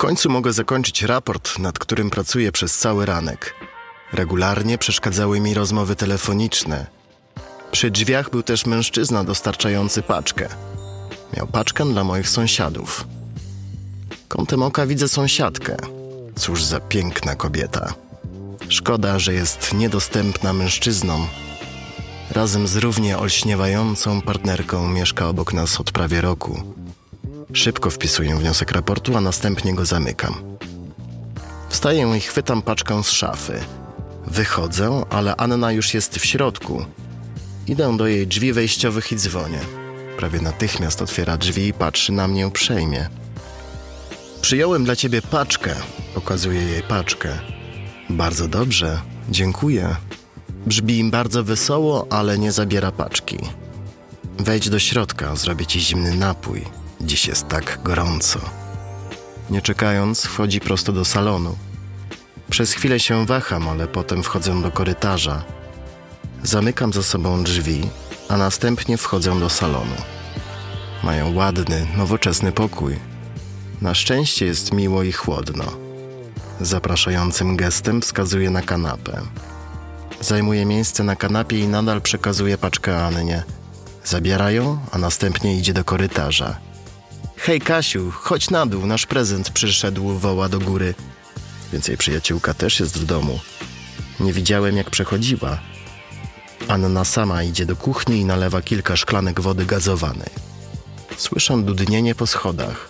końcu mogę zakończyć raport, nad którym pracuję przez cały ranek. Regularnie przeszkadzały mi rozmowy telefoniczne. Przy drzwiach był też mężczyzna dostarczający paczkę. Miał paczkę dla moich sąsiadów. Kątem oka widzę sąsiadkę. Cóż za piękna kobieta. Szkoda, że jest niedostępna mężczyznom. Razem z równie olśniewającą partnerką mieszka obok nas od prawie roku. Szybko wpisuję wniosek raportu, a następnie go zamykam. Wstaję i chwytam paczkę z szafy. Wychodzę, ale Anna już jest w środku. Idę do jej drzwi wejściowych i dzwonię. Prawie natychmiast otwiera drzwi i patrzy na mnie uprzejmie. Przyjąłem dla ciebie paczkę, pokazuję jej paczkę. Bardzo dobrze, dziękuję. Brzmi im bardzo wesoło, ale nie zabiera paczki. Wejdź do środka, zrobię ci zimny napój. Dziś jest tak gorąco. Nie czekając, wchodzi prosto do salonu. Przez chwilę się waham, ale potem wchodzę do korytarza. Zamykam za sobą drzwi, a następnie wchodzę do salonu. Mają ładny, nowoczesny pokój. Na szczęście jest miło i chłodno. Zapraszającym gestem wskazuje na kanapę. Zajmuje miejsce na kanapie i nadal przekazuje paczkę Annie. Zabiera ją, a następnie idzie do korytarza. Hej Kasiu, chodź na dół, nasz prezent przyszedł, woła do góry. Więc jej przyjaciółka też jest w domu. Nie widziałem, jak przechodziła. Anna sama idzie do kuchni i nalewa kilka szklanek wody gazowanej. Słyszę dudnienie po schodach.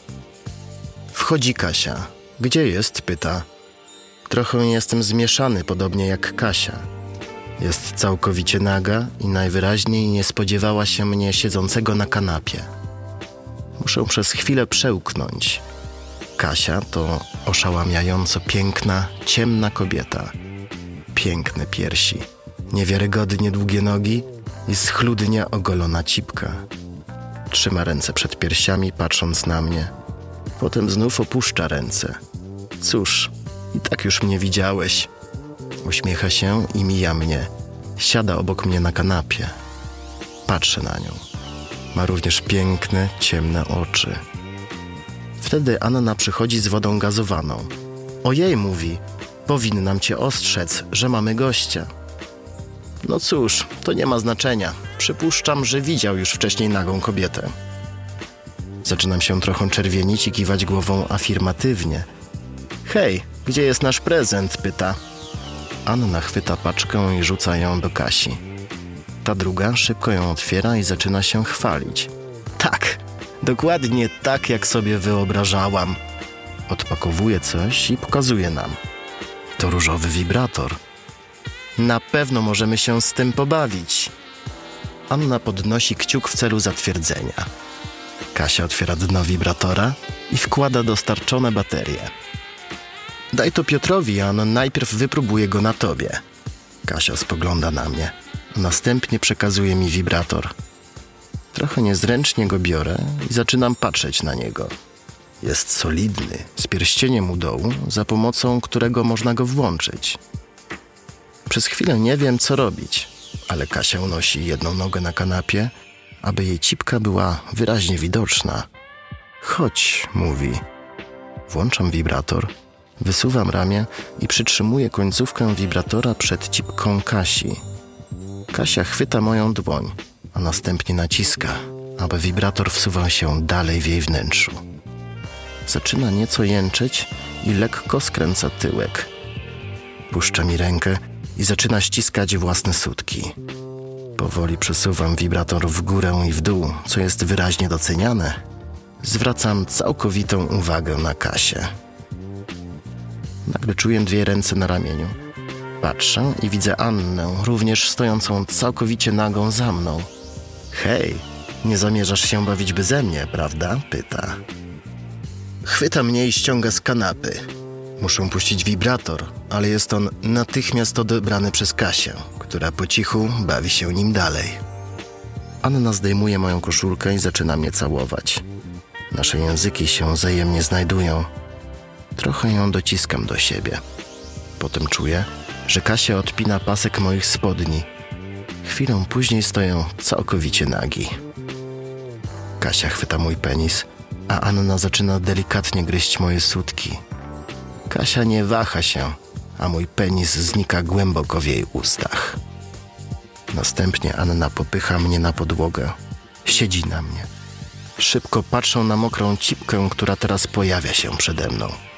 Wchodzi Kasia. Gdzie jest? pyta. Trochę jestem zmieszany, podobnie jak Kasia. Jest całkowicie naga i najwyraźniej nie spodziewała się mnie siedzącego na kanapie. Muszę przez chwilę przełknąć. Kasia to oszałamiająco piękna, ciemna kobieta. Piękne piersi, niewiarygodnie długie nogi i schludnie ogolona cipka. Trzyma ręce przed piersiami, patrząc na mnie. Potem znów opuszcza ręce. Cóż, i tak już mnie widziałeś. Uśmiecha się i mija mnie. Siada obok mnie na kanapie. Patrzę na nią. Ma również piękne, ciemne oczy. Wtedy Anna przychodzi z wodą gazowaną. Ojej, mówi, powinnam cię ostrzec, że mamy gościa. No cóż, to nie ma znaczenia. Przypuszczam, że widział już wcześniej nagą kobietę. Zaczynam się trochę czerwienić i kiwać głową afirmatywnie. Hej, gdzie jest nasz prezent? pyta. Anna chwyta paczkę i rzuca ją do Kasi. Ta druga szybko ją otwiera i zaczyna się chwalić. Tak, dokładnie tak, jak sobie wyobrażałam. Odpakowuje coś i pokazuje nam. To różowy wibrator. Na pewno możemy się z tym pobawić. Anna podnosi kciuk w celu zatwierdzenia. Kasia otwiera dno wibratora i wkłada dostarczone baterie. Daj to Piotrowi, a on najpierw wypróbuje go na tobie. Kasia spogląda na mnie. Następnie przekazuje mi wibrator. Trochę niezręcznie go biorę i zaczynam patrzeć na niego. Jest solidny, z pierścieniem u dołu, za pomocą którego można go włączyć. Przez chwilę nie wiem, co robić, ale Kasia unosi jedną nogę na kanapie, aby jej cipka była wyraźnie widoczna. Chodź, mówi. Włączam wibrator, wysuwam ramię i przytrzymuję końcówkę wibratora przed cipką Kasi. Kasia chwyta moją dłoń, a następnie naciska, aby wibrator wsuwał się dalej w jej wnętrzu. Zaczyna nieco jęczeć i lekko skręca tyłek. Puszcza mi rękę i zaczyna ściskać własne sutki. Powoli przesuwam wibrator w górę i w dół, co jest wyraźnie doceniane. Zwracam całkowitą uwagę na Kasię. Nagle czuję dwie ręce na ramieniu. Patrzę i widzę Annę, również stojącą całkowicie nagą za mną. Hej, nie zamierzasz się bawić beze mnie, prawda? Pyta. Chwyta mnie i ściąga z kanapy. Muszę puścić wibrator, ale jest on natychmiast odebrany przez Kasię, która po cichu bawi się nim dalej. Anna zdejmuje moją koszulkę i zaczyna mnie całować. Nasze języki się wzajemnie znajdują. Trochę ją dociskam do siebie. Potem czuję, że Kasia odpina pasek moich spodni. Chwilą później stoją całkowicie nagi. Kasia chwyta mój penis, a Anna zaczyna delikatnie gryźć moje sutki. Kasia nie waha się, a mój penis znika głęboko w jej ustach. Następnie Anna popycha mnie na podłogę. Siedzi na mnie. Szybko patrzą na mokrą cipkę, która teraz pojawia się przede mną.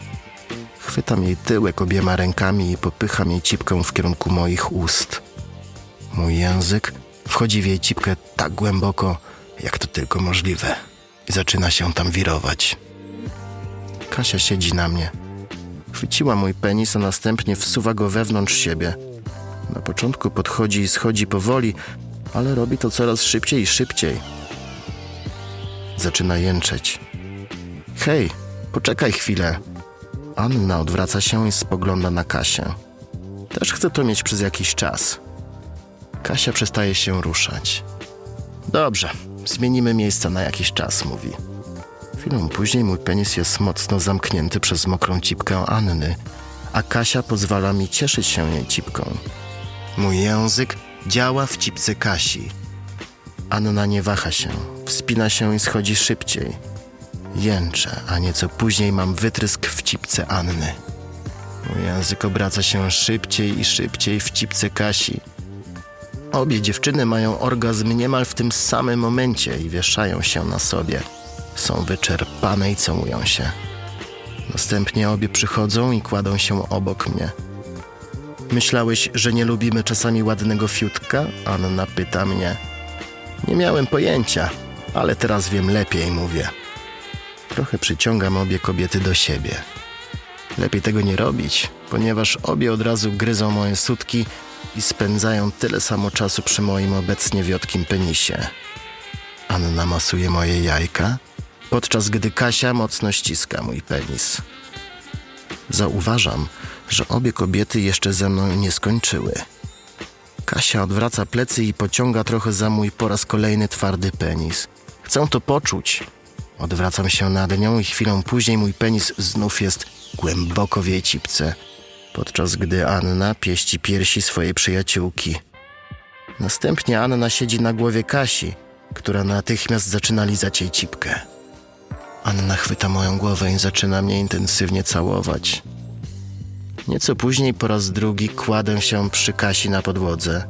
Chwytam jej tyłek obiema rękami i popycham jej cipkę w kierunku moich ust. Mój język wchodzi w jej cipkę tak głęboko, jak to tylko możliwe i zaczyna się tam wirować. Kasia siedzi na mnie. Chwyciła mój penis, a następnie wsuwa go wewnątrz siebie. Na początku podchodzi i schodzi powoli, ale robi to coraz szybciej i szybciej. Zaczyna jęczeć. Hej, poczekaj chwilę. Anna odwraca się i spogląda na Kasię. Też chcę to mieć przez jakiś czas. Kasia przestaje się ruszać. Dobrze, zmienimy miejsca na jakiś czas, mówi. Chwilą później mój penis jest mocno zamknięty przez mokrą cipkę Anny, a Kasia pozwala mi cieszyć się jej cipką. Mój język działa w cipce Kasi. Anna nie waha się, wspina się i schodzi szybciej. Jęczę, a nieco później mam wytrysk w cipce Anny. Mój język obraca się szybciej i szybciej w cipce Kasi. Obie dziewczyny mają orgazm niemal w tym samym momencie i wieszają się na sobie. Są wyczerpane i całują się. Następnie obie przychodzą i kładą się obok mnie. Myślałeś, że nie lubimy czasami ładnego fiutka? Anna pyta mnie. Nie miałem pojęcia, ale teraz wiem lepiej, mówię. Trochę przyciągam obie kobiety do siebie. Lepiej tego nie robić, ponieważ obie od razu gryzą moje sutki i spędzają tyle samo czasu przy moim obecnie wiotkim penisie. Anna masuje moje jajka, podczas gdy Kasia mocno ściska mój penis. Zauważam, że obie kobiety jeszcze ze mną nie skończyły. Kasia odwraca plecy i pociąga trochę za mój po raz kolejny twardy penis. Chcę to poczuć. Odwracam się nad nią i chwilę później mój penis znów jest głęboko w jej cipce, podczas gdy Anna pieści piersi swojej przyjaciółki. Następnie Anna siedzi na głowie Kasi, która natychmiast zaczyna lizać jej cipkę. Anna chwyta moją głowę i zaczyna mnie intensywnie całować. Nieco później po raz drugi kładę się przy Kasi na podłodze.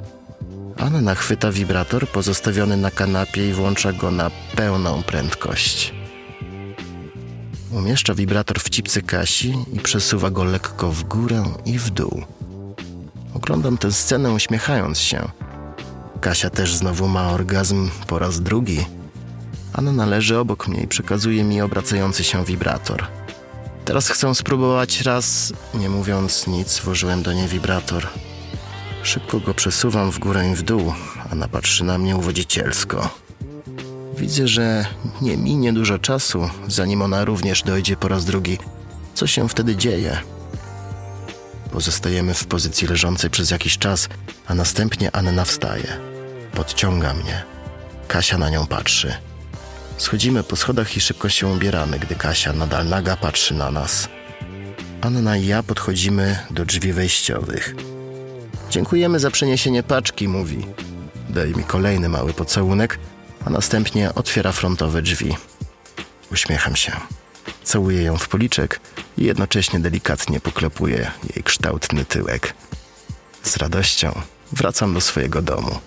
Anna chwyta wibrator pozostawiony na kanapie i włącza go na pełną prędkość. Umieszcza wibrator w cipce Kasi i przesuwa go lekko w górę i w dół. Oglądam tę scenę uśmiechając się. Kasia też znowu ma orgazm po raz drugi. Anna leży obok mnie i przekazuje mi obracający się wibrator. Teraz chcę spróbować raz, nie mówiąc nic, włożyłem do niej wibrator. Szybko go przesuwam w górę i w dół, Anna patrzy na mnie uwodzicielsko. Widzę, że nie minie dużo czasu, zanim ona również dojdzie po raz drugi. Co się wtedy dzieje? Pozostajemy w pozycji leżącej przez jakiś czas, a następnie Anna wstaje. Podciąga mnie. Kasia na nią patrzy. Schodzimy po schodach i szybko się ubieramy, gdy Kasia nadal naga patrzy na nas. Anna i ja podchodzimy do drzwi wejściowych. Dziękujemy za przeniesienie paczki, mówi. Daje mi kolejny mały pocałunek, a następnie otwiera frontowe drzwi. Uśmiecham się. Całuję ją w policzek i jednocześnie delikatnie poklepuję jej kształtny tyłek. Z radością wracam do swojego domu.